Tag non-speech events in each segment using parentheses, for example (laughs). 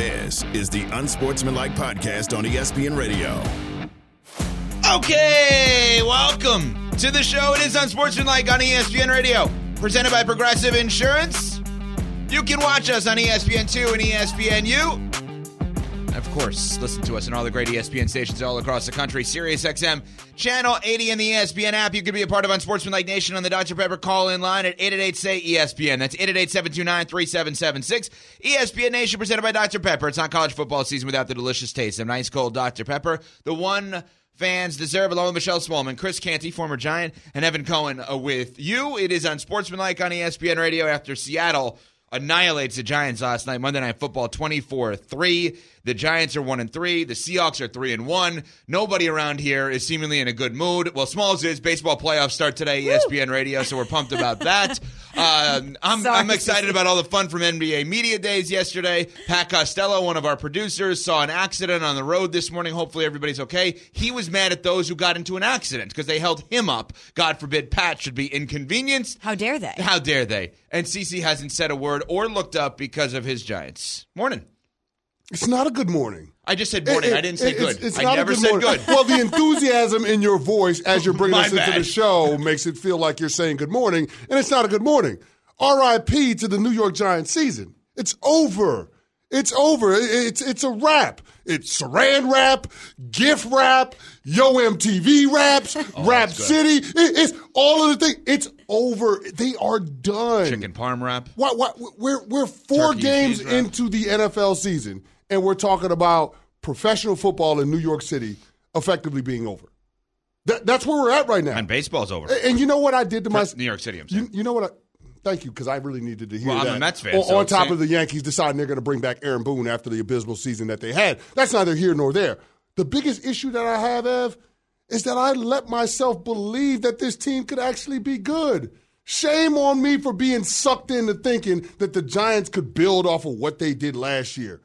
This is the Unsportsmanlike Podcast on ESPN Radio. Okay, welcome to the show. It is Unsportsmanlike on ESPN Radio, presented by Progressive Insurance. You can watch us on ESPN2 and ESPNU. Of course, listen to us on all the great ESPN stations all across the country. Sirius XM, Channel 80 in the ESPN app. You can be a part of Unsportsmanlike Nation on the Dr. Pepper call-in line at 888-SAY-ESPN. That's 888-729-3776. ESPN Nation presented by Dr. Pepper. It's not college football season without the delicious taste of nice cold Dr. Pepper. The one fans deserve, along with Michelle Smallmon, Chris Canty, former Giant, and Evan Cohen uh, with you. It is Unsportsmanlike on ESPN Radio after Seattle annihilates the Giants last night, Monday Night Football 24 3. The Giants are 1 and 3. The Seahawks are 3 and 1. Nobody around here is seemingly in a good mood. Well, Smalls is. Baseball playoffs start today, ESPN Radio, so we're pumped about that. (laughs) Um, I'm, I'm excited about all the fun from NBA Media Days yesterday. Pat Costello, one of our producers, saw an accident on the road this morning. Hopefully, everybody's okay. He was mad at those who got into an accident because they held him up. God forbid Pat should be inconvenienced. How dare they? How dare they? And CC hasn't said a word or looked up because of his Giants. Morning. It's not a good morning. I just said morning. It- I didn't say it- good. It's, it's I not never a good said morning. good. Well, the enthusiasm in your voice as you're bringing (laughs) us into the show makes it feel like you're saying good morning, and it's not a good morning. R.I.P. to the New York Giants season. It's over. It's over. It's it's a wrap. It's Saran wrap, GIF wrap, Yo MTV raps, oh, Rap Oh, good. City. It- it's all of the things. It's over. They are done. Chicken parm wrap. What, what, we're we're four Turkey games into the NFL season, and we're talking about professional football in New York City effectively being over. That, that's where we're at right now. And baseball's over. And you know what I did to my New York City, I'm You, saying. you know what? I, thank you because I really needed to hear Well, I'm that. a Mets fan, On, so on top same- of the Yankees deciding they're going to bring back Aaron Boone after the abysmal season that they had. That's neither here nor there. The biggest issue that I have, Ev, is that I let myself believe that this team could actually be good. Shame on me for being sucked into thinking that the Giants could build off of what they did last year.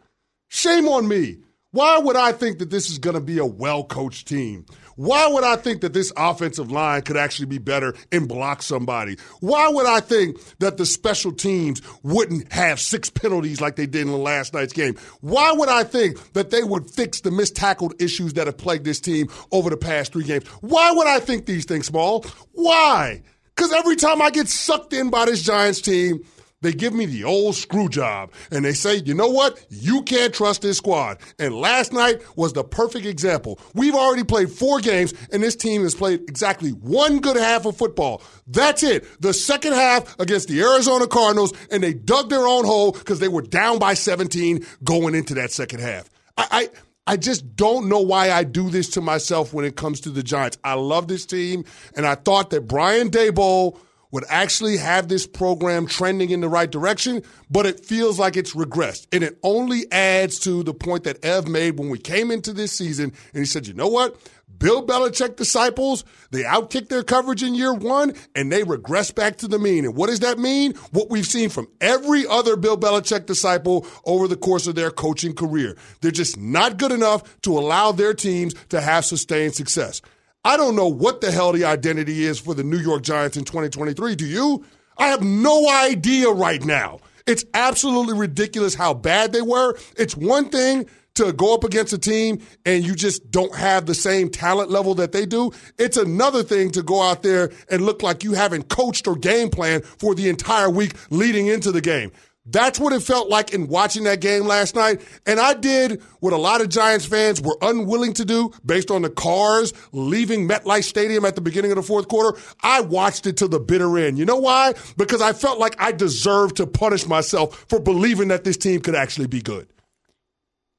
Shame on me. Why would I think that this is going to be a well coached team? Why would I think that this offensive line could actually be better and block somebody? Why would I think that the special teams wouldn't have six penalties like they did in the last night's game? Why would I think that they would fix the missed tackled issues that have plagued this team over the past three games? Why would I think these things, Small? Why? Because every time I get sucked in by this Giants team, they give me the old screw job and they say, you know what? You can't trust this squad. And last night was the perfect example. We've already played four games and this team has played exactly one good half of football. That's it. The second half against the Arizona Cardinals and they dug their own hole because they were down by 17 going into that second half. I, I I just don't know why I do this to myself when it comes to the Giants. I love this team, and I thought that Brian Daboll would actually have this program trending in the right direction, but it feels like it's regressed. And it only adds to the point that Ev made when we came into this season, and he said, you know what? Bill Belichick disciples, they outkick their coverage in year one and they regress back to the mean. And what does that mean? What we've seen from every other Bill Belichick disciple over the course of their coaching career. They're just not good enough to allow their teams to have sustained success. I don't know what the hell the identity is for the New York Giants in 2023. Do you? I have no idea right now. It's absolutely ridiculous how bad they were. It's one thing to go up against a team and you just don't have the same talent level that they do. It's another thing to go out there and look like you haven't coached or game planned for the entire week leading into the game. That's what it felt like in watching that game last night. And I did what a lot of Giants fans were unwilling to do based on the cars leaving MetLife Stadium at the beginning of the fourth quarter. I watched it to the bitter end. You know why? Because I felt like I deserved to punish myself for believing that this team could actually be good.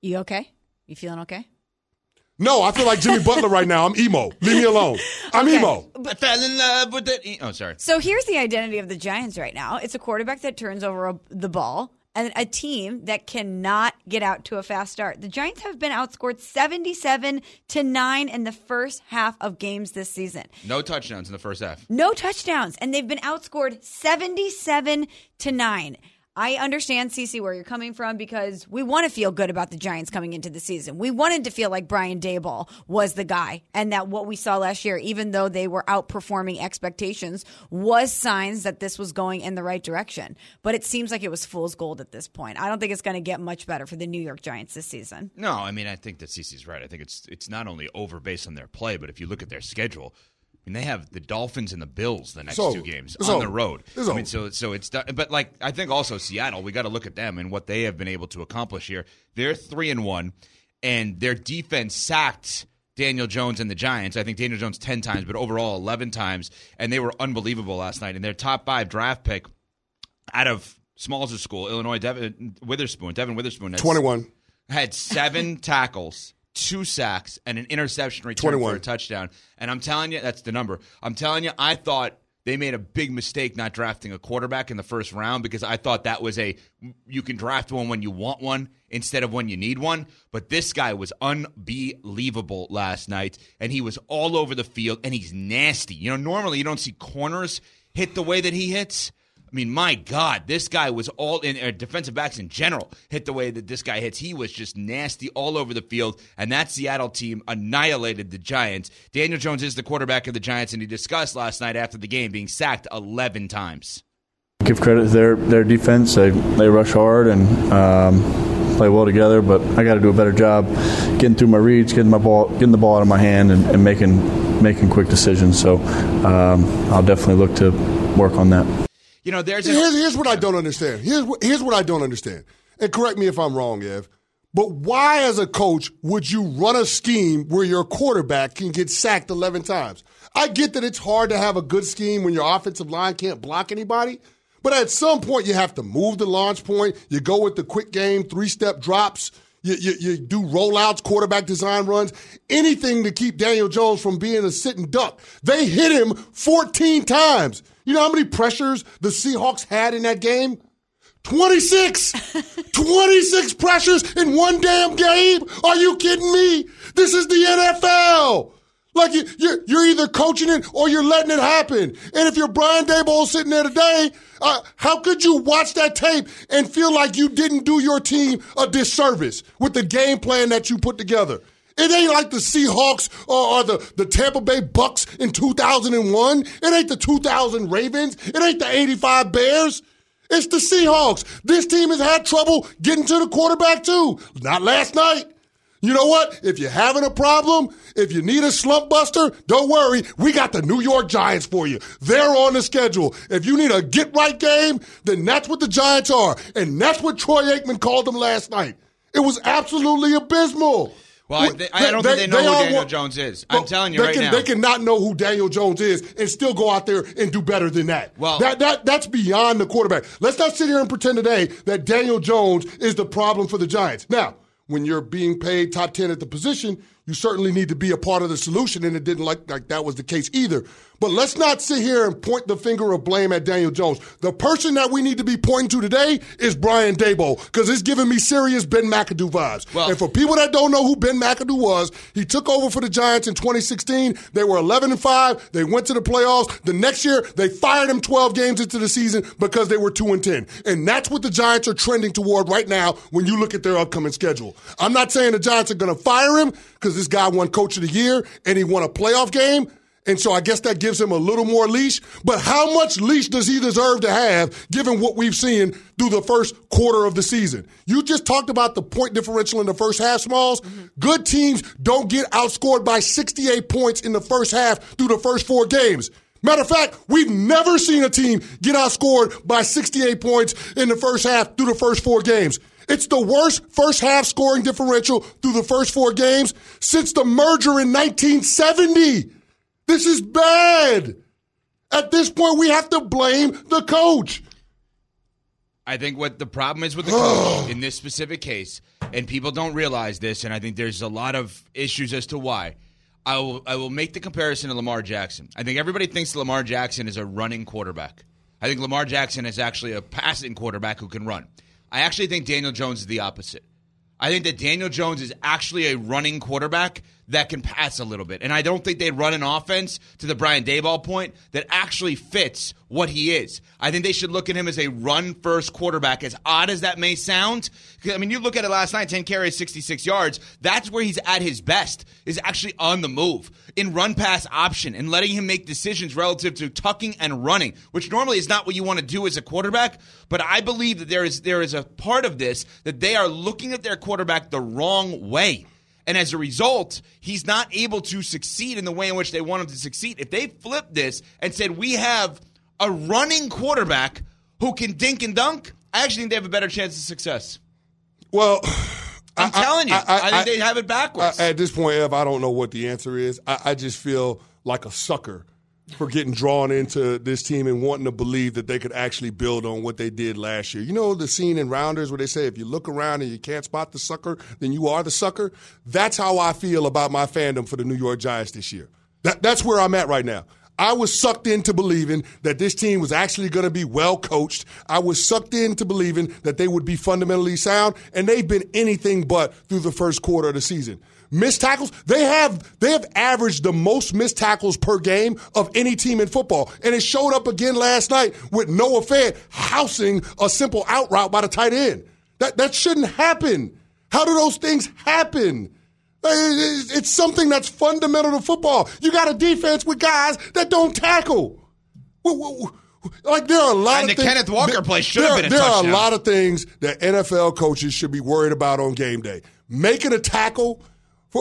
You okay? You feeling okay? No, I feel like Jimmy Butler right now. I'm emo. Leave me alone. I'm Okay. emo. I fell in love with that. Oh, sorry. So here's the identity of the Giants right now. It's a quarterback that turns over a, the ball and a team that cannot get out to a fast start. The Giants have been outscored 77 to 9 in the first half of games this season. No touchdowns in the first half. No touchdowns, and they've been outscored 77 to 9. I understand, CC, where you're coming from because we want to feel good about the Giants coming into the season. We wanted to feel like Brian Daboll was the guy, and that what we saw last year, even though they were outperforming expectations, was signs that this was going in the right direction. But it seems like it was fool's gold at this point. I don't think it's going to get much better for the New York Giants this season. No, I mean I think that CC's right. I think it's it's not only over based on their play, but if you look at their schedule, I mean, they have the Dolphins and the Bills the next So, two games it's on the road. It's I mean, so so it's done- but like I think also Seattle, we got to look at them and what they have been able to accomplish here. They're three and one, and their defense sacked Daniel Jones and the Giants. I think Daniel Jones ten times, but overall eleven times, and they were unbelievable last night. And their top five draft pick out of Smalls' school, Illinois, Devon Witherspoon, Devon Witherspoon, 21. had seven tackles, two sacks, and an interception return 21. for a touchdown. And I'm telling you, that's the number. I'm telling you, I thought they made a big mistake not drafting a quarterback in the first round because I thought that was a you can draft one when you want one instead of when you need one. But this guy was unbelievable last night, and he was all over the field, and he's nasty. You know, normally you don't see corners hit the way that he hits. I mean, my God, this guy was all in uh, defensive backs in general hit the way that this guy hits. He was just nasty all over the field, and that Seattle team annihilated the Giants. Daniel Jones is the quarterback of the Giants, and he discussed last night after the game being sacked 11 times. give credit to their their defense. They they rush hard and um, play well together. But I got to do a better job getting through my reads, getting my ball, getting the ball out of my hand, and, and making making quick decisions. So um, I'll definitely look to work on that. You know, there's here's, here's what I don't understand. Here's here's what I don't understand. And correct me if I'm wrong, Ev. But why, as a coach, would you run a scheme where your quarterback can get sacked 11 times? I get that it's hard to have a good scheme when your offensive line can't block anybody. But at some point, you have to move the launch point. You go with the quick game, three step drops. You, you, you do rollouts, quarterback design runs, anything to keep Daniel Jones from being a sitting duck. They hit him 14 times. You know how many pressures the Seahawks had in that game? 26! (laughs) 26 pressures in one damn game? Are you kidding me? This is the NFL! Like you, you're, you're either coaching it or you're letting it happen. And if you're Brian Daboll sitting there today, uh, how could you watch that tape and feel like you didn't do your team a disservice with the game plan that you put together? It ain't like the Seahawks or, or the, the Tampa Bay Bucks in 2001. It ain't the 2000 Ravens. It ain't the 85 Bears. It's the Seahawks. This team has had trouble getting to the quarterback too. Not last night. You know what? If you're having a problem, if you need a slump buster, don't worry. We got the New York Giants for you. They're on the schedule. If you need a get right game, then that's what the Giants are. And that's what Troy Aikman called them last night. It was absolutely abysmal. Well, I, they, I don't think they know who are Daniel one- Jones is. I'm telling you they right can, now. They cannot know who Daniel Jones is and still go out there and do better than that. Well- that, that that's beyond the quarterback. Let's not sit here and pretend today that Daniel Jones is the problem for the Giants. Now, when you're being paid top 10 at the position, you certainly need to be a part of the solution, and it didn't like, like that was the case either. But let's not sit here and point the finger of blame at Daniel Jones. The person that we need to be pointing to today is Brian Daboll, because it's giving me serious Ben McAdoo vibes. Well- and for people that don't know who Ben McAdoo was, he took over for the Giants in 2016. They were 11 and 5. They went to the playoffs. The next year, they fired him 12 games into the season because they were 2 and 10. And that's what the Giants are trending toward right now when you look at their upcoming schedule. I'm not saying the Giants are going to fire him because this guy won coach of the year and he won a playoff game. And so I guess that gives him a little more leash. But how much leash does he deserve to have given what we've seen through the first quarter of the season? You just talked about the point differential in the first half, Smalls. Mm-hmm. Good teams don't get outscored by 68 points in the first half through the first four games. Matter of fact, we've never seen a team get outscored by 68 points in the first half through the first four games. It's the worst first half scoring differential through the first four games since the merger in 1970. This is bad. At this point, we have to blame the coach. I think what the problem is with the coach (sighs) in this specific case, and people don't realize this, and I think there's a lot of issues as to why. I will I will make the comparison to Lamar Jackson. I think everybody thinks Lamar Jackson is a running quarterback. I think Lamar Jackson is actually a passing quarterback who can run. I actually think Daniel Jones is the opposite. I think that Daniel Jones is actually a running quarterback that can pass a little bit. And I don't think they'd run an offense to the Brian Daboll point that actually fits what he is. I think they should look at him as a run first quarterback, as odd as that may sound. I mean, you look at it last night 10 carries, 66 yards. That's where he's at his best, is actually on the move in run pass option and letting him make decisions relative to tucking and running, which normally is not what you want to do as a quarterback. But I believe that there is, there is a part of this that they are looking at their quarterback the wrong way. And as a result, he's not able to succeed in the way in which they want him to succeed. If they flip this and said, we have a running quarterback who can dink and dunk, I actually think they have a better chance of success. Well, (sighs) I'm I, telling you, I, I, think they have it backwards. at this point, Ev, I don't know what the answer is. I, I just feel like a sucker for getting drawn into this team and wanting to believe that they could actually build on what they did last year. You know the scene in Rounders where they say if you look around and you can't spot the sucker, then you are the sucker? That's how I feel about my fandom for the New York Giants this year. That, that's where I'm at right now. I was sucked into believing that this team was actually going to be well coached. I was sucked into believing that they would be fundamentally sound, and they've been anything but through the first quarter of the season. Missed tackles, they have they have averaged the most missed tackles per game of any team in football. And it showed up again last night with Noah Fant housing a simple out route by the tight end. That that shouldn't happen. How do those things happen? It's something that's fundamental to football. You got a defense with guys that don't tackle. Like there are a lot and of the things, Kenneth Walker play should there, have been a There touchdown. are a lot of things that NFL coaches should be worried about on game day. Making a tackle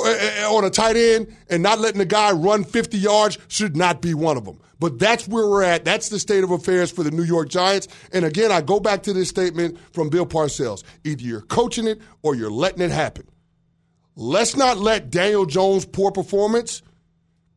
Eh, eh, eh, on a tight end and not letting the guy run 50 yards should not be one of them. But that's where we're at. That's the state of affairs for the New York Giants. And again, I go back to this statement from Bill Parcells. Either you're coaching it or you're letting it happen. Let's not let Daniel Jones' poor performance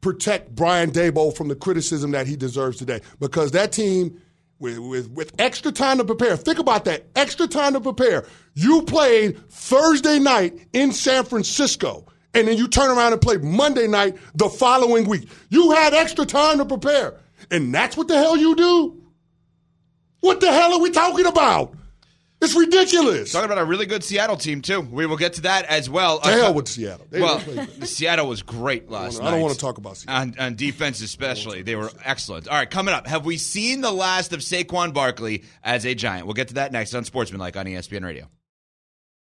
protect Brian Daboll from the criticism that he deserves today. Because that team, with, with, with extra time to prepare, think about that extra time to prepare. You played Thursday night in San Francisco, and then you turn around and play Monday night the following week. You had extra time to prepare. And that's what the hell you do? What the hell are we talking about? It's ridiculous. Talking about a really good Seattle team too. We will get to that as well. The Uh, hell with Seattle. They well, didn't play good. (laughs) Seattle was great last I night. I don't want to talk about Seattle. on, on defense, especially. They were excellent. All right, coming up, have we seen the last of Saquon Barkley as a Giant? We'll get to that next on Sportsmanlike on E ESPN Radio.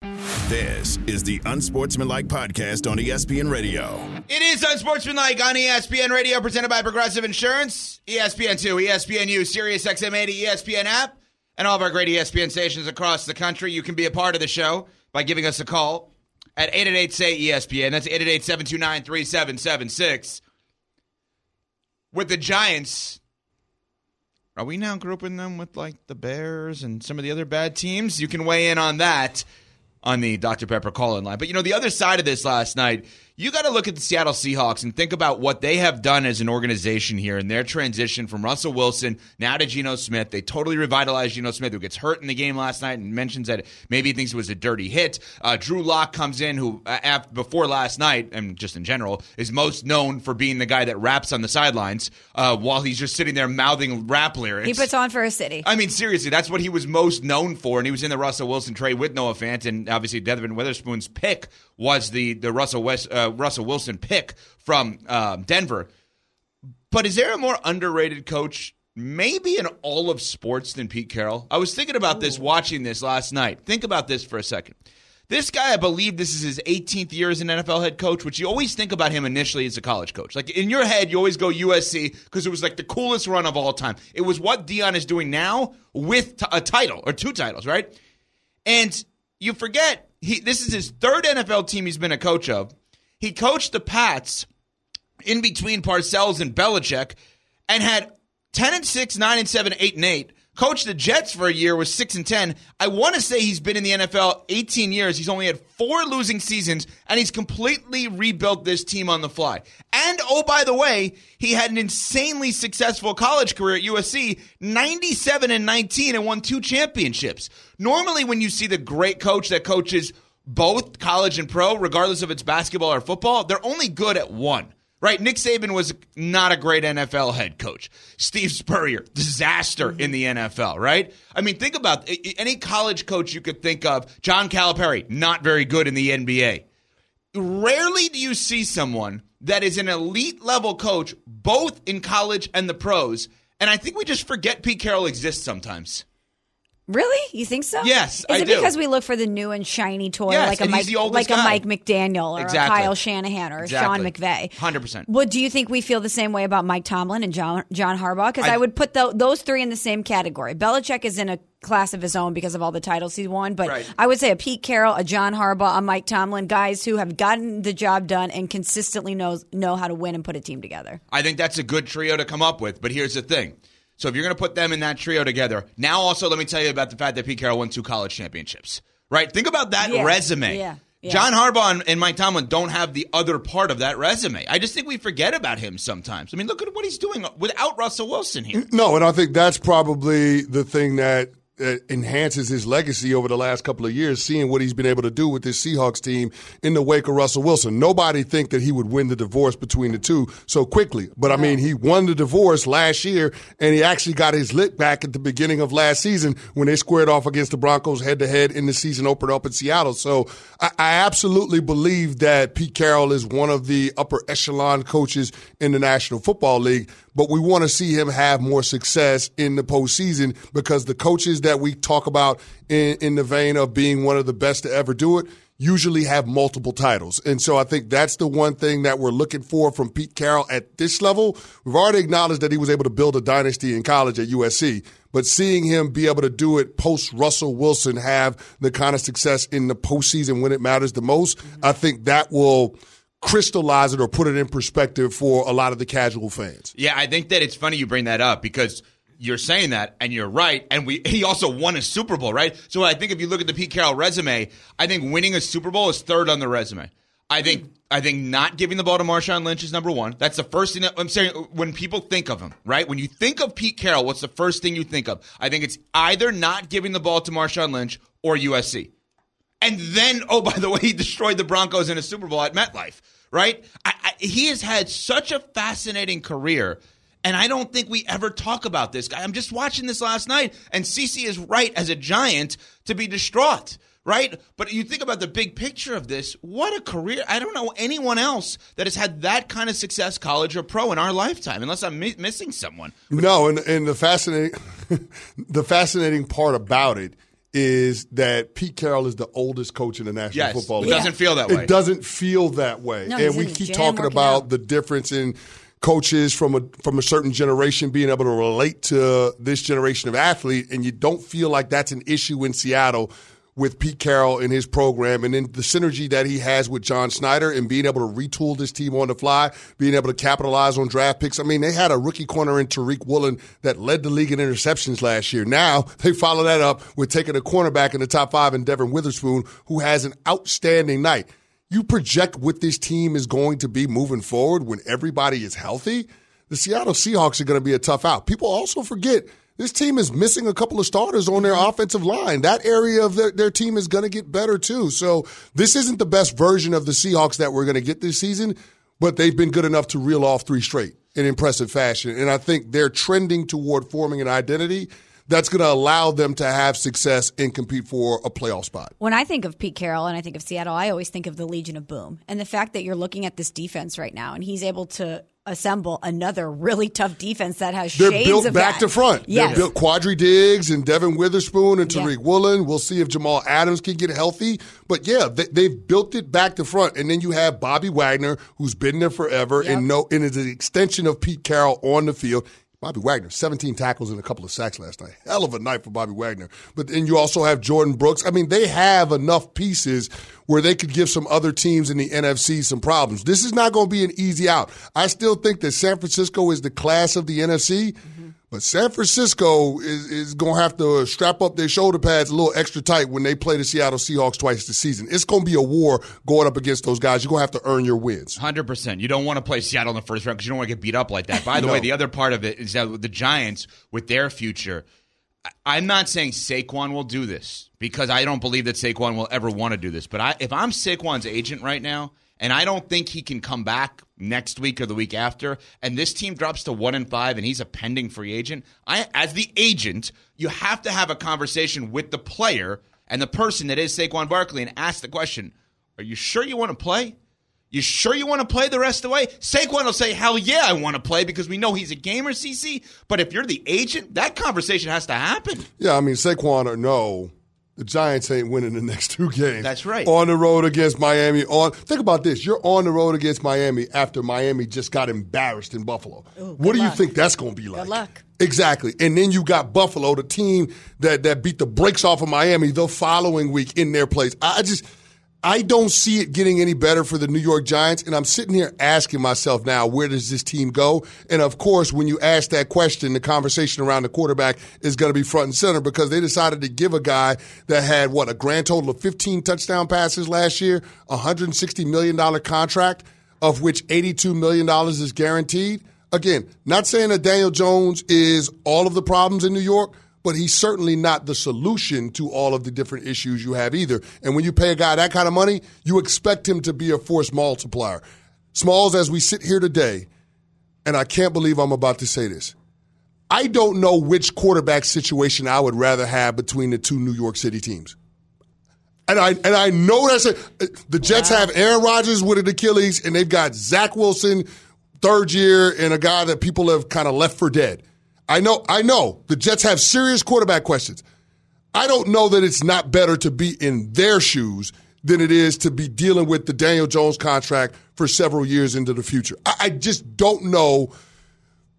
This is the Unsportsmanlike Podcast on ESPN Radio. It is Unsportsmanlike on ESPN Radio, presented by Progressive Insurance, E ESPN2, ESPNU, Sirius XM 80, ESPN app, and all of our great ESPN stations across the country. You can be a part of the show by giving us a call at 888-SAY-ESPN. That's 888-729-3776. With the Giants, are we now grouping them with like the Bears and some of the other bad teams? You can weigh in on that on the Dr. Pepper call in line. But you know, the other side of this last night, you got to look at the Seattle Seahawks and think about what they have done as an organization here in their transition from Russell Wilson now to Geno Smith. They totally revitalized Geno Smith, who gets hurt in the game last night and mentions that maybe he thinks it was a dirty hit. Uh, Drew Lock comes in, who uh, after, before last night, and just in general, is most known for being the guy that raps on the sidelines uh, while he's just sitting there mouthing rap lyrics. He puts on for a city. I mean, seriously, that's what he was most known for, and he was in the Russell Wilson trade with Noah Fant, and obviously Devon Witherspoon's pick was the the Russell West uh, Russell Wilson pick from um, Denver. But is there a more underrated coach, maybe in all of sports, than Pete Carroll? I was thinking about this watching this last night. Think about this for a second. This guy, I believe this is his 18th year as an NFL head coach, which you always think about him initially as a college coach. Like in your head, you always go USC because it was like the coolest run of all time. It was what Deion is doing now with t- a title or two titles, right? And you forget he this is his third NFL team he's been a coach of. He coached the Pats in between Parcells and Belichick and had 10 and 6, 9 and 7, 8 and 8. Coached the Jets for a year was 6 and 10. I want to say he's been in the NFL 18 years. He's only had 4 losing seasons and he's completely rebuilt this team on the fly. And oh by the way, he had an insanely successful college career at USC, 97 and 19 and won two championships. Normally when you see the great coach that coaches both college and pro, regardless if it's basketball or football, they're only good at one. Right? Nick Saban was not a great NFL head coach. Steve Spurrier, disaster in the NFL, right? I mean, think about any college coach you could think of. John Calipari, not very good in the NBA. Rarely do you see someone that is an elite level coach, both in college and the pros. And I think we just forget Pete Carroll exists sometimes. Really? You think so? Yes, Is I it do. because we look for the new and shiny toy, Yes, like a and he's Mike, the oldest like a. Mike McDaniel or Exactly. a Kyle Shanahan or a Exactly. Sean McVay? 100%. Well, do you think we feel the same way about Mike Tomlin and John John Harbaugh? Because I, I- would put tho- those three in the same category. Belichick is in a class of his own because of all the titles he's won, but Right. I would say a Pete Carroll, a John Harbaugh, a Mike Tomlin, guys who have gotten the job done and consistently knows know how to win and put a team together. I think that's a good trio to come up with. But here's the thing. So if you're going to put them in that trio together, now also let me tell you about the fact that Pete Carroll won two college championships. Right? Think about that Yeah, resume. yeah, yeah. John Harbaugh and, and Mike Tomlin don't have the other part of that resume. I just think we forget about him sometimes. I mean, look at what he's doing without Russell Wilson here. No, and I think that's probably the thing that enhances his legacy over the last couple of years, seeing what he's been able to do with this Seahawks team in the wake of Russell Wilson. Nobody think that he would win the divorce between the two so quickly. But I mean, he won the divorce last year, and he actually got his lick back at the beginning of last season when they squared off against the Broncos head to head in the season opener up in Seattle. So I, I absolutely believe that Pete Carroll is one of the upper echelon coaches in the National Football League but we want to see him have more success in the postseason because the coaches that we talk about in, in the vein of being one of the best to ever do it usually have multiple titles. And so I think that's the one thing that we're looking for from Pete Carroll at this level. We've already acknowledged that he was able to build a dynasty in college at USC, but seeing him be able to do it post Russell Wilson have the kind of success in the postseason when it matters the most, I think that will crystallize it or put it in perspective for a lot of the casual fans. Yeah, I think that it's funny you bring that up because you're saying that and you're right. And we (laughs) he also won a Super Bowl, right? So I think if you look at the Pete Carroll resume, I think winning a Super Bowl is third on the resume. I think I think not giving the ball to Marshawn Lynch is number one. That's the first thing that I'm saying when people think of him, right? When you think of Pete Carroll, what's the first thing you think of? I think it's either not giving the ball to Marshawn Lynch or USC. And then, oh, by the way, he destroyed the Broncos in a Super Bowl at MetLife, right? I, I, he has had such a fascinating career. And I don't think we ever talk about this guy. I'm just watching this last night, and CC is right as a giant to be distraught, right? But you think about the big picture of this. What a career! I don't know anyone else that has had that kind of success, college or pro, in our lifetime, unless I'm mi- missing someone. No, and and the fascinating (laughs) the fascinating part about it is that Pete Carroll is the oldest coach in the National Yes, Football League. it doesn't feel that way. It doesn't feel that way. No, and we keep talking about out. the difference in coaches from a from a certain generation being able to relate to this generation of athlete and you don't feel like that's an issue in Seattle with Pete Carroll in his program, and then the synergy that he has with John Schneider and being able to retool this team on the fly, being able to capitalize on draft picks. I mean, they had a rookie corner in Tariq Woolen that led the league in interceptions last year. Now (laughs) they follow that up with taking a cornerback in the top five in Devon Witherspoon, who has an outstanding night. You project what this team is going to be moving forward when everybody is healthy. The Seattle Seahawks are going to be a tough out. People also forget this team is missing a couple of starters on their offensive line. That area of their, their team is going to get better too. So this isn't the best version of the Seahawks that we're going to get this season, but they've been good enough to reel off three straight in impressive fashion. And I think they're trending toward forming an identity that's going to allow them to have success and compete for a playoff spot. When I think of Pete Carroll and I think of Seattle, I always think of the Legion of Boom and the fact that you're looking at this defense right now and he's able to assemble another really tough defense that has They're shades built of back that. to front. Yes. They're built Quandre Diggs and Devon Witherspoon and Yeah. Tariq Woolen. We'll see if Jamal Adams can get healthy. But yeah, they, they've built it back to front. And then you have Bobby Wagner, who's been there forever Yep. and no and is an extension of Pete Carroll on the field. Bobby Wagner, 17 tackles and a couple of sacks last night. Hell of a night for Bobby Wagner. But then you also have Jordyn Brooks. I mean, they have enough pieces where they could give some other teams in the NFC some problems. This is not going to be an easy out. I still think that San Francisco is the class of the NFC. But San Francisco is, is going to have to strap up their shoulder pads a little extra tight when they play the Seattle Seahawks twice this season. It's going to be a war going up against those guys. You're going to have to earn your wins. Hundred percent. You don't want to play Seattle in the first round because you don't want to get beat up like that. By the (laughs) No. way, the other part of it is that the Giants, with their future, I'm not saying Saquon will do this because I don't believe that Saquon will ever want to do this. But I, if I'm Saquon's agent right now, and I don't think he can come back next week or the week after, and this team drops to one and five, and he's a pending free agent, I, as the agent, you have to have a conversation with the player and the person that is Saquon Barkley and ask the question: Are you sure you want to play? You sure you want to play the rest of the way? Saquon will say, "Hell yeah, I want to play because we know he's a gamer, CC." But if you're the agent, that conversation has to happen. Yeah, I mean, Saquon or no, the Giants ain't winning the next two games. That's right. On the road against Miami. On think about this: you're on the road against Miami after Miami just got embarrassed in Buffalo. what do you think that's going to be like? luck. Exactly. And then you got Buffalo, the team that that beat the brakes off of Miami the following week in their place. I I just. I don't see it getting any better for the New York Giants. And I'm sitting here asking myself now, where does this team go? And of course, when you ask that question, the conversation around the quarterback is going to be front and center because they decided to give a guy that had, what, a grand total of 15 touchdown passes last year, a $160 million contract, of which $82 million is guaranteed. Again, not saying that Daniel Jones is all of the problems in New York, but he's certainly not the solution to all of the different issues you have either. And when you pay a guy that kind of money, you expect him to be a force multiplier. Smalls, as we sit here today, and I can't believe I'm about to say this. I don't know which quarterback situation I would rather have between the two New York City teams. And I and I know that's a, the Jets have Aaron Rodgers with an Achilles, and they've got Zach Wilson, third year, and a guy that people have kind of left for dead. I know, I know the Jets have serious quarterback questions. I don't know that it's not better to be in their shoes than it is to be dealing with the Daniel Jones contract for several years into the future. I, I just don't know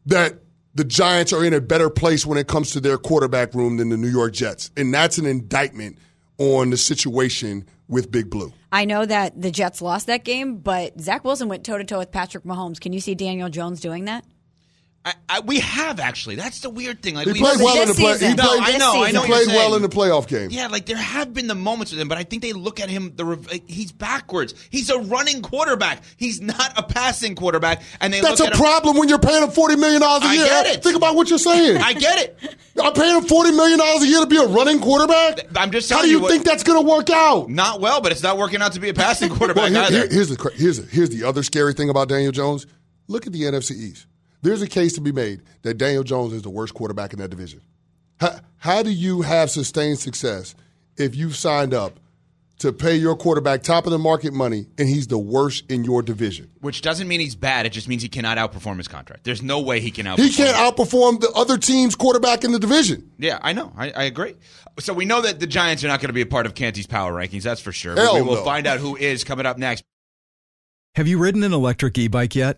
that the Giants are in a better place when it comes to their quarterback room than the New York Jets. And that's an indictment on the situation with Big Blue. I know that the Jets lost that game, but Zach Wilson went toe to toe with Patrick Mahomes. Can you see Daniel Jones doing that? I, I, we have actually. That's the weird thing. Like He we played well in the play. He season. No, played, I know, I know what played well in the playoff game. Yeah, like there have been the moments with him, but I think they look at him. The he's backwards. He's a running quarterback. He's not a passing quarterback. And they That's look a at him, problem when you're paying him forty million dollars a I year. I get it. Think about what you're saying. I get it. I'm paying him forty million dollars a year to be a running quarterback. I'm just How do you you think that's going to work out? Not well, but it's not working out to be a passing (laughs) quarterback Well, here- either. here- here's the here's the, here's the other scary thing about Daniel Jones. Look at the NFC East. There's a case to be made that Daniel Jones is the worst quarterback in that division. How, how do you have sustained success if you've signed up to pay your quarterback top of the market money and he's the worst in your division? Which doesn't mean he's bad. It just means he cannot outperform his contract. There's no way he can outperform. He can't outperform the other team's quarterback in the division. Yeah, I know. I, I agree. So we know that the Giants are not going to be a part of Canty's power rankings. That's for sure. Hell we will no. find out who is coming up next. Have you ridden an electric e bike yet?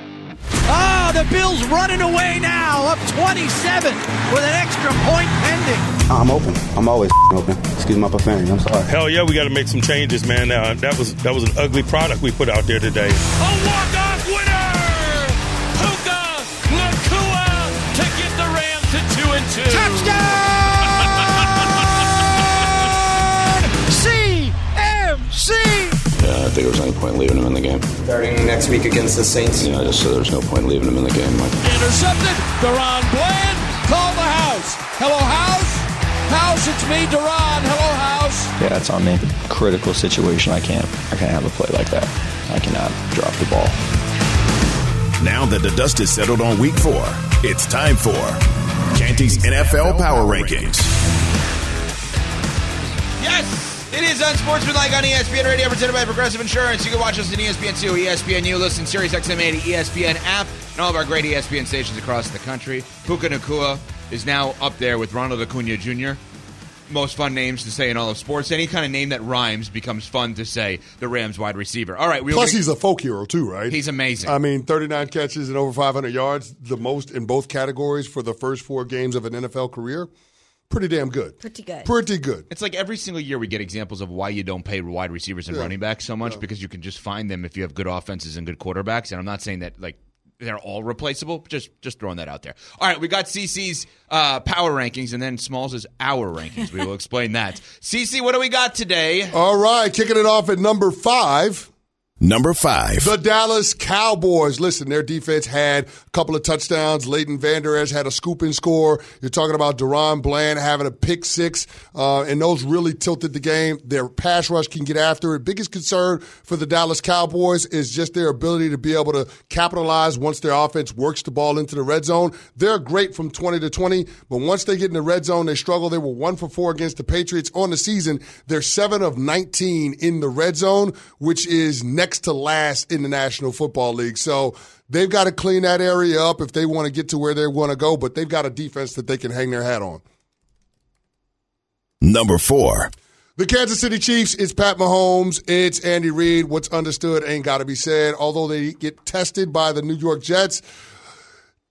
Ah, the Bills running away now, up 27 with an extra point pending. I'm open. I'm always open. Excuse me, my profanity. I'm sorry. Hell yeah, we got to make some changes, man. Uh, that was that was an ugly product we put out there today. A walk-off Yeah, I think there was any point leaving him in the game. Starting next week against the Saints. Yeah, I just said there's no point leaving him in the game. Like, Intercepted. DaRon Bland. Call the house. Hello, house. House, it's me, DaRon. Hello, house. Yeah, it's on me. Critical situation. I can't. I can't have a play like that. I cannot drop the ball. Now that the dust is settled on week four, it's time for Canty's NFL Power Rankings. Yes! It is Unsportsmanlike on ESPN Radio, presented by Progressive Insurance. You can watch us on E ESPN2, ESPNU, listen Sirius XM 80, ESPN app, and all of our great ESPN stations across the country. Puka Nacua is now up there with Ronald Acuna Jr. Most fun names to say in all of sports. Any kind of name that rhymes becomes fun to say. The Rams wide receiver. All right. We'll Plus, he's a folk hero too, right? He's amazing. I mean, 39 catches and over 500 yards, the most in both categories for the first four games of an NFL career. Pretty damn good. Pretty good. Pretty good. It's like every single year we get examples of why you don't pay wide receivers and Yeah. running backs so much because you can just find them if you have good offenses and good quarterbacks. And I'm not saying that like they're all replaceable, just just throwing that out there. All right, we got CC's uh, power rankings and then Smalls is our rankings. We will (laughs) explain that. CC, what do we got today? All right, kicking it off at number five. Number five. The Dallas Cowboys. Listen, their defense had a couple of touchdowns. Leighton Vander Esch had a scooping score. You're talking about DaRon Bland having a pick six, uh, and those really tilted the game. Their pass rush can get after it. Biggest concern for the Dallas Cowboys is just their ability to be able to capitalize once their offense works the ball into the red zone. They're great from 20 to 20, but once they get in the red zone, they struggle. They were one for four against the Patriots on the season. They're seven of 19 in the red zone, which is next to last in the National Football League. So they've got to clean that area up if they want to get to where they want to go, but they've got a defense that they can hang their hat on. Number four. The Kansas City Chiefs, it's Pat Mahomes, it's Andy Reid. What's understood ain't got to be said. Although they get tested by the New York Jets,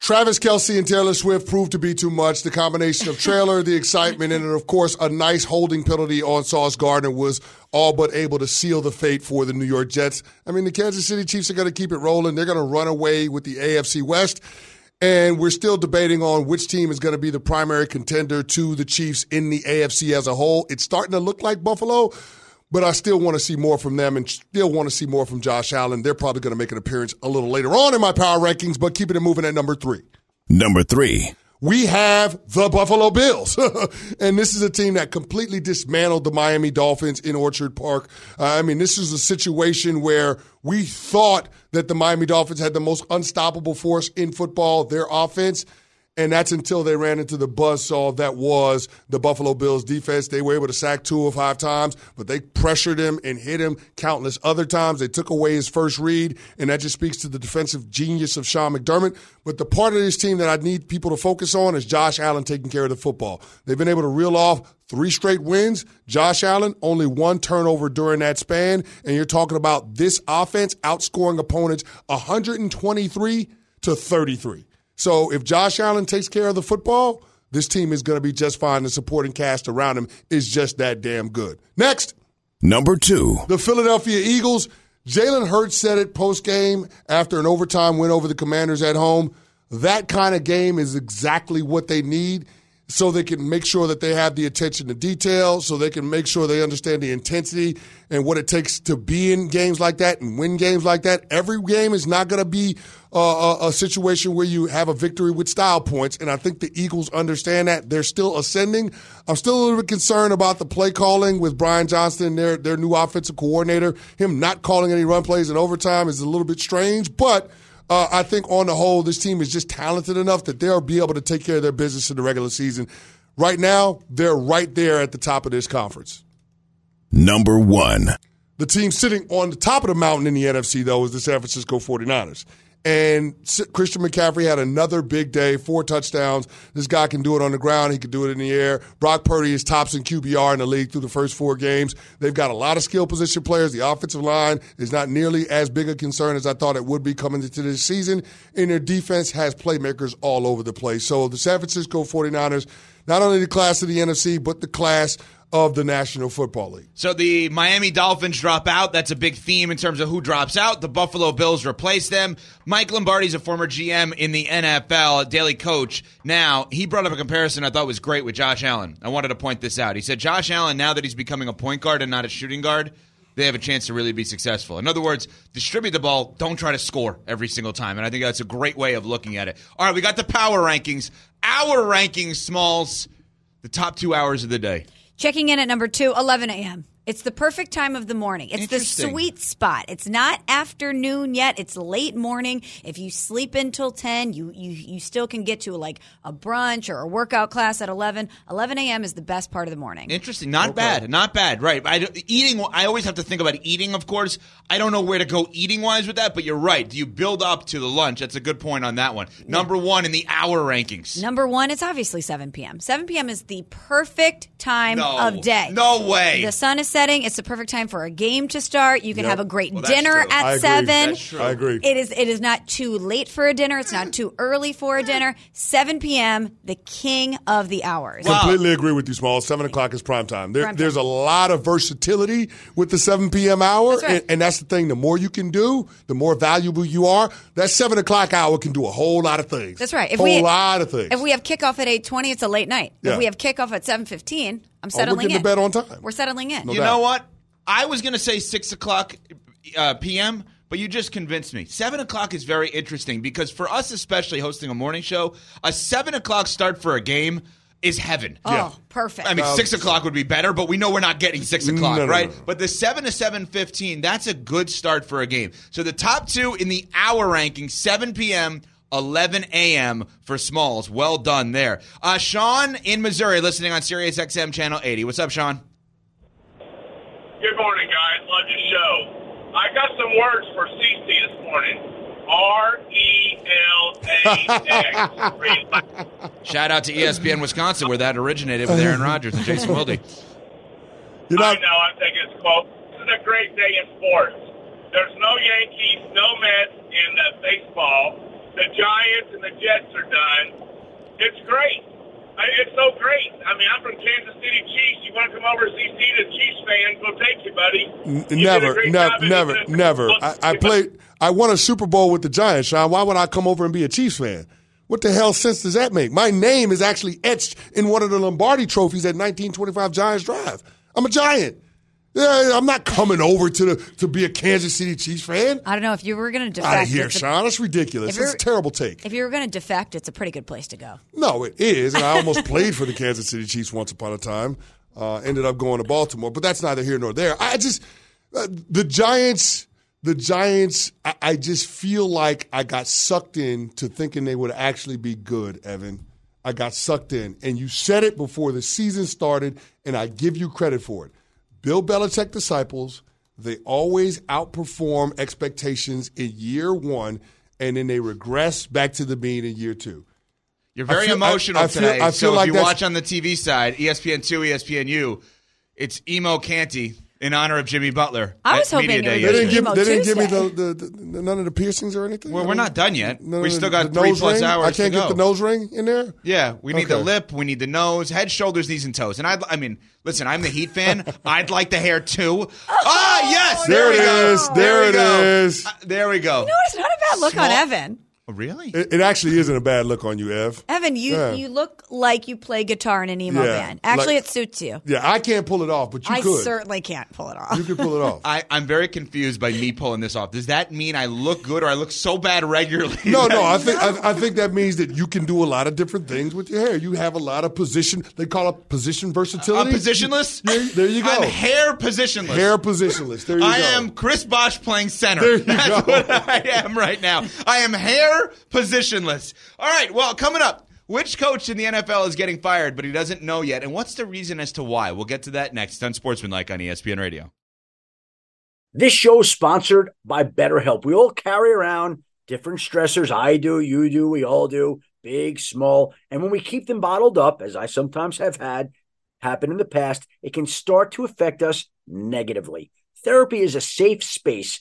Travis Kelce and Taylor Swift proved to be too much. The combination of trailer, the excitement, and of course a nice holding penalty on Sauce Gardner was all but able to seal the fate for the New York Jets. I mean, the Kansas City Chiefs are going to keep it rolling. They're going to run away with the AFC West. And we're still debating on which team is going to be the primary contender to the Chiefs in the AFC as a whole. It's starting to look like Buffalo, but I still want to see more from them and still want to see more from Josh Allen. They're probably going to make an appearance a little later on in my power rankings, but keeping it moving at number three. Number three. We have the Buffalo Bills. (laughs) and this is a team that completely dismantled the Miami Dolphins in Orchard Park. Uh, I mean, this is a situation where we thought that the Miami Dolphins had the most unstoppable force in football, their offense. And that's until they ran into the buzzsaw that was the Buffalo Bills defense. They were able to sack Tua five times, but they pressured him and hit him countless other times. They took away his first read, and that just speaks to the defensive genius of Sean McDermott. But the part of this team that I need people to focus on is Josh Allen taking care of the football. They've been able to reel off three straight wins. Josh Allen, only one turnover during that span. And you're talking about this offense outscoring opponents 123 to 33. So if Josh Allen takes care of the football, this team is going to be just fine. The supporting cast around him is just that damn good. Next, Number two. the Philadelphia Eagles. Jalen Hurts said it post game after an overtime win over the Commanders at home. That kind of game is exactly what they need so they can make sure that they have the attention to detail, so they can make sure they understand the intensity and what it takes to be in games like that and win games like that. Every game is not going to be uh, a, a situation where you have a victory with style points, and I think the Eagles understand that. They're still ascending. I'm still a little bit concerned about the play calling with Brian Johnson, their their new offensive coordinator. Him not calling any run plays in overtime is a little bit strange, but Uh, I think on the whole, this team is just talented enough that they'll be able to take care of their business in the regular season. Right now, they're right there at the top of this conference. Number one. The team sitting on the top of the mountain in the NFC, though, is the San Francisco 49ers. And Christian McCaffrey had another big day, four touchdowns. This guy can do it on the ground. He can do it in the air. Brock Purdy is tops in QBR in the league through the first four games. They've got a lot of skill position players. The offensive line is not nearly as big a concern as I thought it would be coming into this season. And their defense has playmakers all over the place. So the San Francisco 49ers, not only the class of the NFC, but the class of the National Football League. So the Miami Dolphins drop out. That's a big theme in terms of who drops out. The Buffalo Bills replace them. Mike Lombardi's a former GM in the NFL, daily coach. Now, he brought up a comparison I thought was great with Josh Allen. I wanted to point this out. He said Josh Allen, now that he's becoming a point guard and not a shooting guard, they have a chance to really be successful. In other words, distribute the ball, don't try to score every single time. And I think that's a great way of looking at it. All right, we got the power rankings. Our rankings, Smalls, the top two hours of the day. Checking in at number two, 11 a.m. It's the perfect time of the morning. It's the sweet spot. It's not afternoon yet. It's late morning. If you sleep until 10, you, you, you still can get to like a brunch or a workout class at 11. 11 a.m. is the best part of the morning. Interesting. Not bad. Not bad. Right. I, eating, I always have to think about eating, of course. I don't know where to go eating wise with that, but you're right. Do you build up to the lunch? That's a good point on that one. Number one in the hour rankings. Number one, it's obviously 7 p.m. 7 p.m. is the perfect time No. of day. No way. The sun is setting. It's the perfect time for a game to start. You can Yep. have a great Well, dinner true. at I seven. True. I agree. It is. It is not too late for a dinner. It's not too early for a dinner. Seven p.m. The king of the hours. Completely agree with you, Small. Seven o'clock is prime time. There, Prime time. There's a lot of versatility with the 7 p.m. hour, That's right. and, and that's the thing. The more you can do, the more valuable you are. That seven o'clock hour can do a whole lot of things. That's right. If whole we lot of things. If we have kickoff at eight twenty, it's a late night. Yeah. If we have kickoff at seven fifteen, I'm Oh, we're settling getting in. to bed on time. We're settling in. No you doubt. know what? I was going to say six o'clock uh, p.m., but you just convinced me. Seven o'clock is very interesting because for us, especially hosting a morning show, a seven o'clock start for a game is heaven. Oh, perfect. I mean, six o'clock would be better, but we know we're not getting six o'clock, No, no, right? no, no. But the seven to seven fifteen, that's a good start for a game. So the top two in the hour ranking, seven p.m. 11 a.m. for Smalls. Well done there. Uh, Sean in Missouri, listening on Sirius XM Channel 80. What's up, Sean? Good morning, guys. Love your show. I got some words for CC this morning. R E L A X. (laughs) Shout out to ESPN Wisconsin, where that originated with Aaron Rodgers and Jason Wilde. You're I know. I'm taking this quote. This is a great day in sports. There's no Yankees, no Mets in the baseball. The Giants and the Jets are done. It's great. I, it's so great. I mean, I'm from Kansas City Chiefs. You want to come over and see the Chiefs fans? We'll take you, buddy. You never, never, never, never. I, I played. I won a Super Bowl with the Giants, Sean. Why would I come over and be a Chiefs fan? What the hell sense does that make? My name is actually etched in one of the Lombardi trophies at 1925 Giants Drive. I'm a Giant. Yeah, I'm not coming over to the to be a Kansas City Chiefs fan. I don't know if you were going to defect. Out of here, it's a- Sean. That's ridiculous. That's a terrible take. If you were going to defect, it's a pretty good place to go. No, it is. And I almost (laughs) played for the Kansas City Chiefs once upon a time. Uh, ended up going to Baltimore, but that's neither here nor there. I just uh, the Giants. The Giants. I, I just feel like I got sucked in to thinking they would actually be good, Evan. I got sucked in, and you said it before the season started, and I give you credit for it. Bill Belichick disciples. They always outperform expectations in year one, and then they regress back to the mean in year two. You're very feel- emotional I feel- today. I feel so like if you watch on the TV side, E ESPN2, ESPN ESPNU, it's Emo Canty in honor of Jimmy Butler. I was hoping Media it Day would They be didn't give, they didn't give me the, the, the none of the piercings or anything. Well, we're not done yet. None We still got three plus ring? hours I can't to get the nose ring in there. Yeah, we need the lip, we need the nose, head, shoulders, knees, and toes. And I, I mean, listen, I'm the Heat fan. (laughs) I'd like the hair too. Ah, yes, There we it go. is. There we it go. is. Uh, there we go. No, it's not a bad look on Evan. Oh, really? It, it actually isn't a bad look on you, Ev. Evan, you Yeah. you look like you play guitar in an emo Yeah, band. Actually, like- it suits you. Yeah, I can't pull it off, but you I could. certainly can't pull it off. you could pull it off. (laughs) I, I'm very confused by me pulling this off. Does that mean I look good or I look so bad regularly? No, no. (laughs) I think I, I think that means that you can do a lot of different things with your hair. You have a lot of position. They call it position I'm versatility. positionless. Yeah, there you go. I'm hair positionless. Hair positionless. There you I go. I am Chris Bosh playing center. There you That's go. what I am right now. I am hair positionless. All right. Well, coming up, which coach in the NFL is getting fired, but he doesn't know yet, and what's the reason as to why? We'll get to that next on Sportsmanlike on ESPN Radio. This show is sponsored by BetterHelp. We all carry around different stressors. I do, you do, we all do, big, small. And when we keep them bottled up, as I sometimes have had happen in the past, it can start to affect us negatively. Therapy is a safe space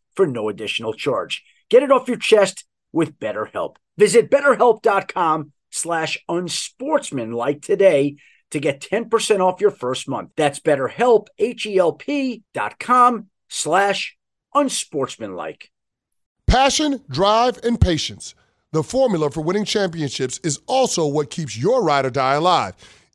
for no additional charge. Get it off your chest with BetterHelp. Visit betterhelp.com slash unsportsmanlike today to get 10% off your first month. That's betterhelp, H-E-L-P dot com slash unsportsmanlike. Passion, drive, and patience. The formula for winning championships is also what keeps your ride or die alive.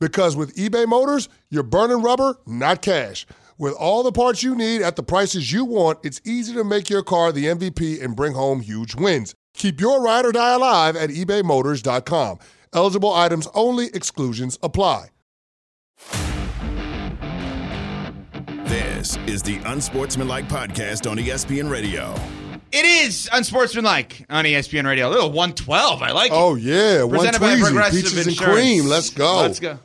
Because with eBay Motors, you're burning rubber, not cash. With all the parts you need at the prices you want, it's easy to make your car the MVP and bring home huge wins. Keep your ride or die alive at ebaymotors.com. Eligible items only, exclusions apply. This is the Unsportsmanlike Podcast on ESPN Radio. It is unsportsmanlike on ESPN Radio. A little 112. I like it. Oh, yeah. One Presented by. Progressive Peaches and Insurance. cream. Let's go. Let's go.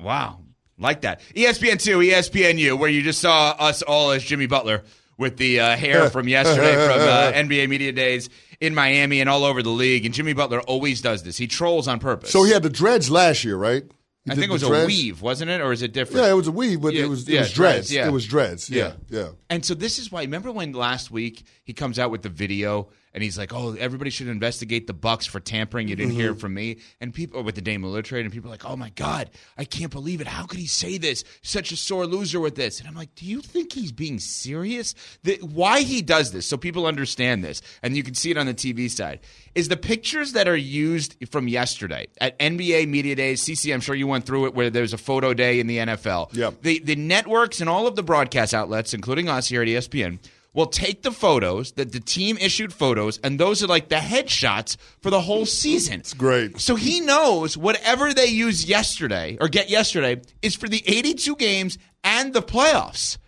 Wow. Like that. E ESPN 2, ESPNU, where you just saw us all as Jimmy Butler with the uh, hair (laughs) from yesterday from uh, NBA Media Days in Miami and all over the league. And Jimmy Butler always does this. He trolls on purpose. So he had the dreads last year, right? He I think it was the a weave, wasn't it? Or is it different? Yeah, it was a weave, but Yeah, it was it yeah, was dreads. yeah. It was dreads. Yeah, yeah. And so this is why. Remember when last week he comes out with the video and he's like, "Oh, everybody should investigate the Bucks for tampering." You didn't hear Mhm. it from me, and people with the Dame Lillard trade, and people are like, "Oh my god, I can't believe it! How could he say this? Such a sore loser with this." And I'm like, "Do you think he's being serious? The, why he does this? So people understand this, and you can see it on the TV side. Is the pictures that are used from yesterday at NBA Media Days, CC? I'm sure you went through it, where there's a photo day in the NFL. Yep. The the networks and all of the broadcast outlets, including us here at ESPN, will take the photos that the team issued photos, and those are like the headshots for the whole season. It's great. So he knows whatever they use yesterday or get yesterday is for the 82 games and the playoffs.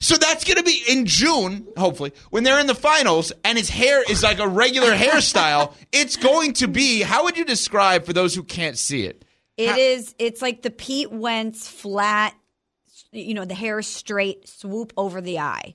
So that's going to be in June, hopefully, when they're in the finals and his hair is like a regular (laughs) hairstyle. It's going to be, how would you describe for those who can't see it? It is. It's like the Pete Wentz flat. You know, the hair is straight, swoop over the eye.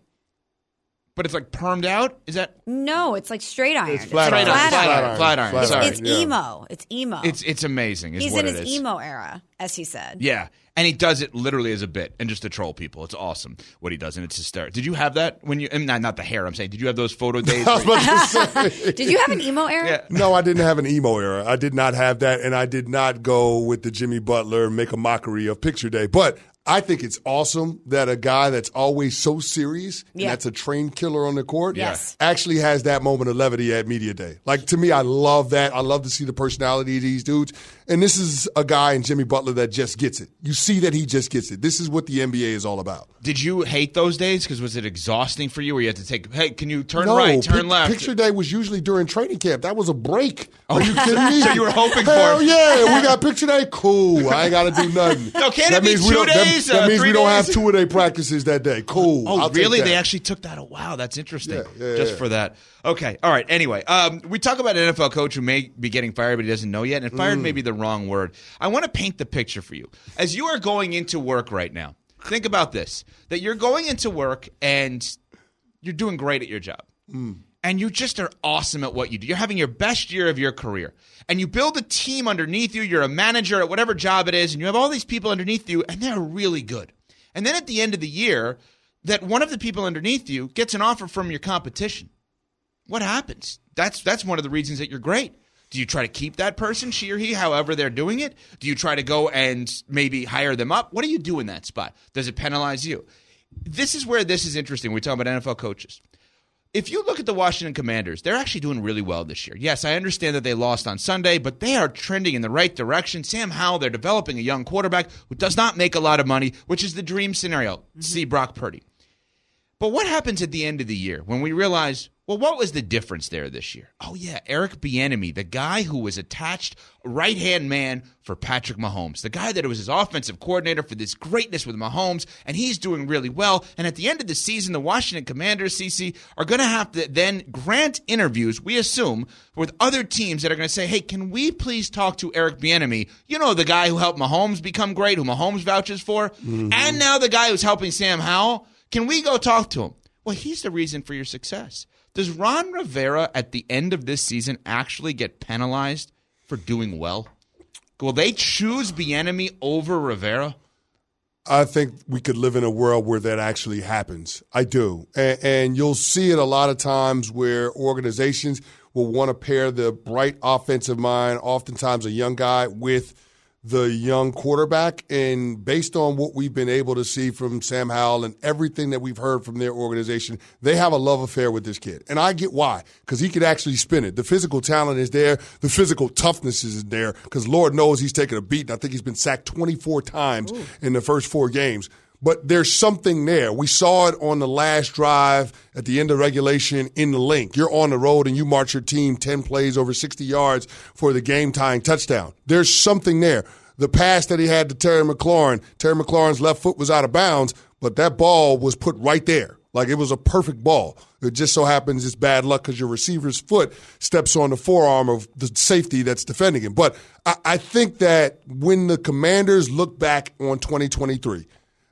But it's like permed out? Is that? No, it's like straight iron. It's flat like iron. flat Flat iron. iron. Flat iron. It's, Sorry. it's Yeah. emo. It's emo. It's it's amazing. Is He's what in it his is. emo era, as he said. Yeah, and he does it literally as a bit and just to troll people. It's awesome what he does, and it's hysterical. Did you have that when you? and Not not the hair. I'm saying. Did you have those photo (laughs) days? I was where- about to (laughs) say. Did you have an emo era? No, I didn't have an emo era. I did not have that, and I did not go with the Jimmy Butler make a mockery of picture day. But I think it's awesome that a guy that's always so serious and that's a trained killer on the court Yes. actually has that moment of levity at media day. Like to me, I love that. I love to see the personality of these dudes. And this is a guy in Jimmy Butler that just gets it. You see that he just gets it. This is what the NBA is all about. Did you hate those days? Because was it exhausting for you where you had to take, hey, can you turn no, right, turn pic- left? Picture day was usually during training camp. That was a break. Are you (laughs) kidding me? So you were hoping for Hell it. yeah, we got (laughs) picture day. Cool. I ain't got to do nothing. (laughs) No, can that be means we two don't- that- days, That, uh, means three we don't have two a day practices that day. Cool. Oh, I'll really? They actually took that. A wow, that's interesting. Yeah, yeah, Just yeah. for that. Okay. All right. Anyway, um, we talk about an NFL coach who may be getting fired, but he doesn't know yet. And fired Mm. may be the wrong word. I want to paint the picture for you. As you are going into work right now, think about this that you're going into work and you're doing great at your job. And you just are awesome at what you do. You're having your best year of your career. And you build a team underneath you. You're a manager at whatever job it is, and you have all these people underneath you, and they're really good. And then at the end of the year, that one of the people underneath you gets an offer from your competition. What happens? That's that's one of the reasons that you're great. Do you try to keep that person, she or he, however they're doing it? Do you try to go and maybe hire them up? What do you do in that spot? Does it penalize you? This is where this is interesting. We talk about NFL coaches. If you look at the Washington Commanders, they're actually doing really well this year. Yes, I understand that they lost on Sunday, but they are trending in the right direction. Sam Howell, they're developing a young quarterback who does not make a lot of money, which is the dream scenario. See mm-hmm. Brock Purdy. But what happens at the end of the year when we realize, well, what was the difference there this year? Oh yeah, Eric Bieniemy, the guy who was attached right hand man for Patrick Mahomes, the guy that was his offensive coordinator for this greatness with Mahomes, and he's doing really well. And at the end of the season, the Washington Commanders, CC, are going to have to then grant interviews. We assume with other teams that are going to say, "Hey, can we please talk to Eric Bieniemy? You know, the guy who helped Mahomes become great, who Mahomes vouches for, mm-hmm. and now the guy who's helping Sam Howell." Can we go talk to him? Well, he's the reason for your success. Does Ron Rivera at the end of this season actually get penalized for doing well? Will they choose Bieniemy over Rivera? I think we could live in a world where that actually happens. I do. And, and you'll see it a lot of times where organizations will want to pair the bright offensive mind, oftentimes a young guy, with the young quarterback. And based on what we've been able to see from Sam Howell and everything that we've heard from their organization, they have a love affair with this kid. And I get why, because he could actually spin it. The physical talent is there, the physical toughness is there, because Lord knows he's taken a beat. And I think he's been sacked 24 times in the first four games. But there's something there. We saw it on the last drive at the end of regulation in the link. You're on the road and you march your team 10 plays over 60 yards for the game tying touchdown. There's something there. The pass that he had to Terry McLaurin, Terry McLaurin's left foot was out of bounds, but that ball was put right there. Like it was a perfect ball. It just so happens it's bad luck because your receiver's foot steps on the forearm of the safety that's defending him. But I, I think that when the commanders look back on 2023,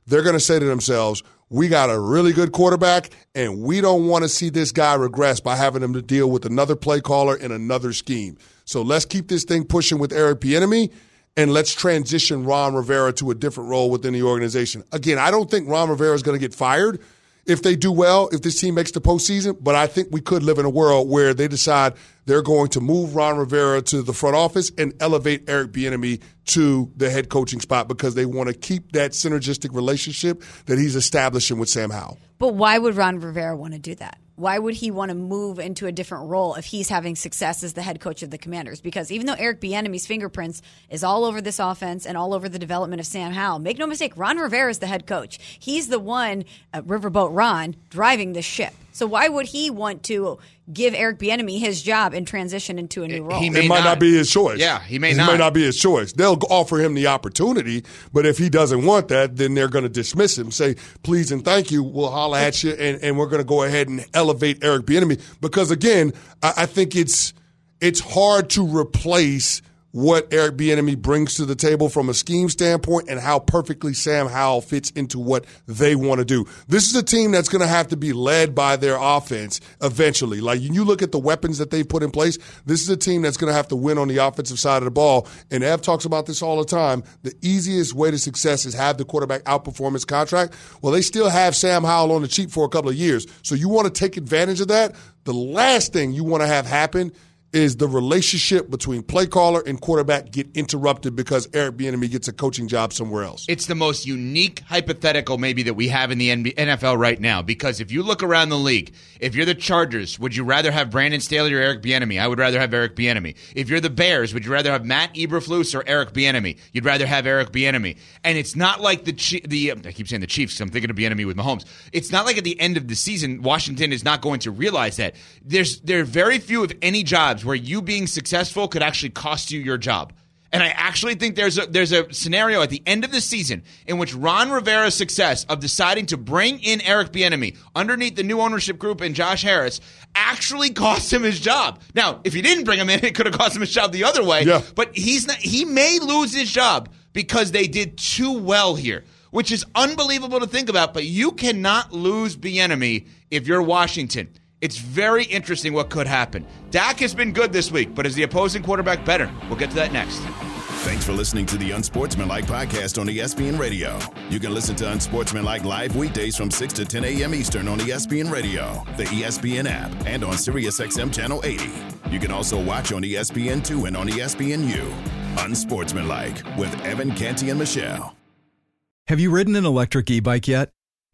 they're going to say to themselves, we got a really good quarterback, and we don't want to see this guy regress by having him to deal with another play caller in another scheme. So let's keep this thing pushing with Eric Bieniemy, and let's transition Ron Rivera to a different role within the organization. Again, I don't think Ron Rivera is going to get fired if they do well, if this team makes the postseason, but I think we could live in a world where they decide they're going to move Ron Rivera to the front office and elevate Eric Bieniemy to the head coaching spot because they want to keep that synergistic relationship that he's establishing with Sam Howell. But why would Ron Rivera want to do that? Why would he want to move into a different role if he's having success as the head coach of the Commanders? Because even though Eric Bieniemy's fingerprints is all over this offense and all over the development of Sam Howell, make no mistake, Ron Rivera is the head coach. He's the one, uh, Riverboat Ron, driving the ship. So why would he want to give Eric Bieniemy his job and transition into a new role? it might not. be his choice. Yeah, he may it not. might not be his choice. They'll offer him the opportunity, but if he doesn't want that, then they're going to dismiss him. Say, please and thank you. We'll holler at you, and, and we're going to go ahead and elevate Eric Bieniemy because again, I, I think it's it's hard to replace what Eric Bieniemy brings to the table from a scheme standpoint and how perfectly Sam Howell fits into what they want to do. This is a team that's going to have to be led by their offense eventually. Like you look at the weapons that they put in place, this is a team that's going to have to win on the offensive side of the ball. And Ev talks about this all the time. The easiest way to success is have the quarterback outperform his contract. Well, they still have Sam Howell on the cheap for a couple of years. So you want to take advantage of that. The last thing you want to have happen is the relationship between play caller and quarterback get interrupted because Eric Bieniemy gets a coaching job somewhere else. It's the most unique hypothetical maybe that we have in the NFL right now because if you look around the league, if you're the Chargers, would you rather have Brandon Staley or Eric Bieniemy? I would rather have Eric Bieniemy. If you're the Bears, would you rather have Matt Eberflus or Eric Bieniemy? You'd rather have Eric Bieniemy. And it's not like the the um, I keep saying the Chiefs I'm thinking of Bieniemy with Mahomes. It's not like at the end of the season Washington is not going to realize that there's there are very few if any jobs where you being successful could actually cost you your job. And I actually think there's a there's a scenario at the end of the season in which Ron Rivera's success of deciding to bring in Eric Bieniemy underneath the new ownership group and Josh Harris actually cost him his job. Now, if he didn't bring him in, it could have cost him his job the other way. Yeah. But he's not, he may lose his job because they did too well here, which is unbelievable to think about. But you cannot lose Bieniemy if you're Washington. It's very interesting what could happen. Dak has been good this week, but is the opposing quarterback better? We'll get to that next. Thanks for listening to the Unsportsmanlike podcast on ESPN Radio. You can listen to Unsportsmanlike live weekdays from 6 to 10 a.m. Eastern on ESPN Radio, the ESPN app, and on SiriusXM Channel 80. You can also watch on ESPN2 and on ESPNU. Unsportsmanlike with Evan Canty and Michelle. Have you ridden an electric e bike yet?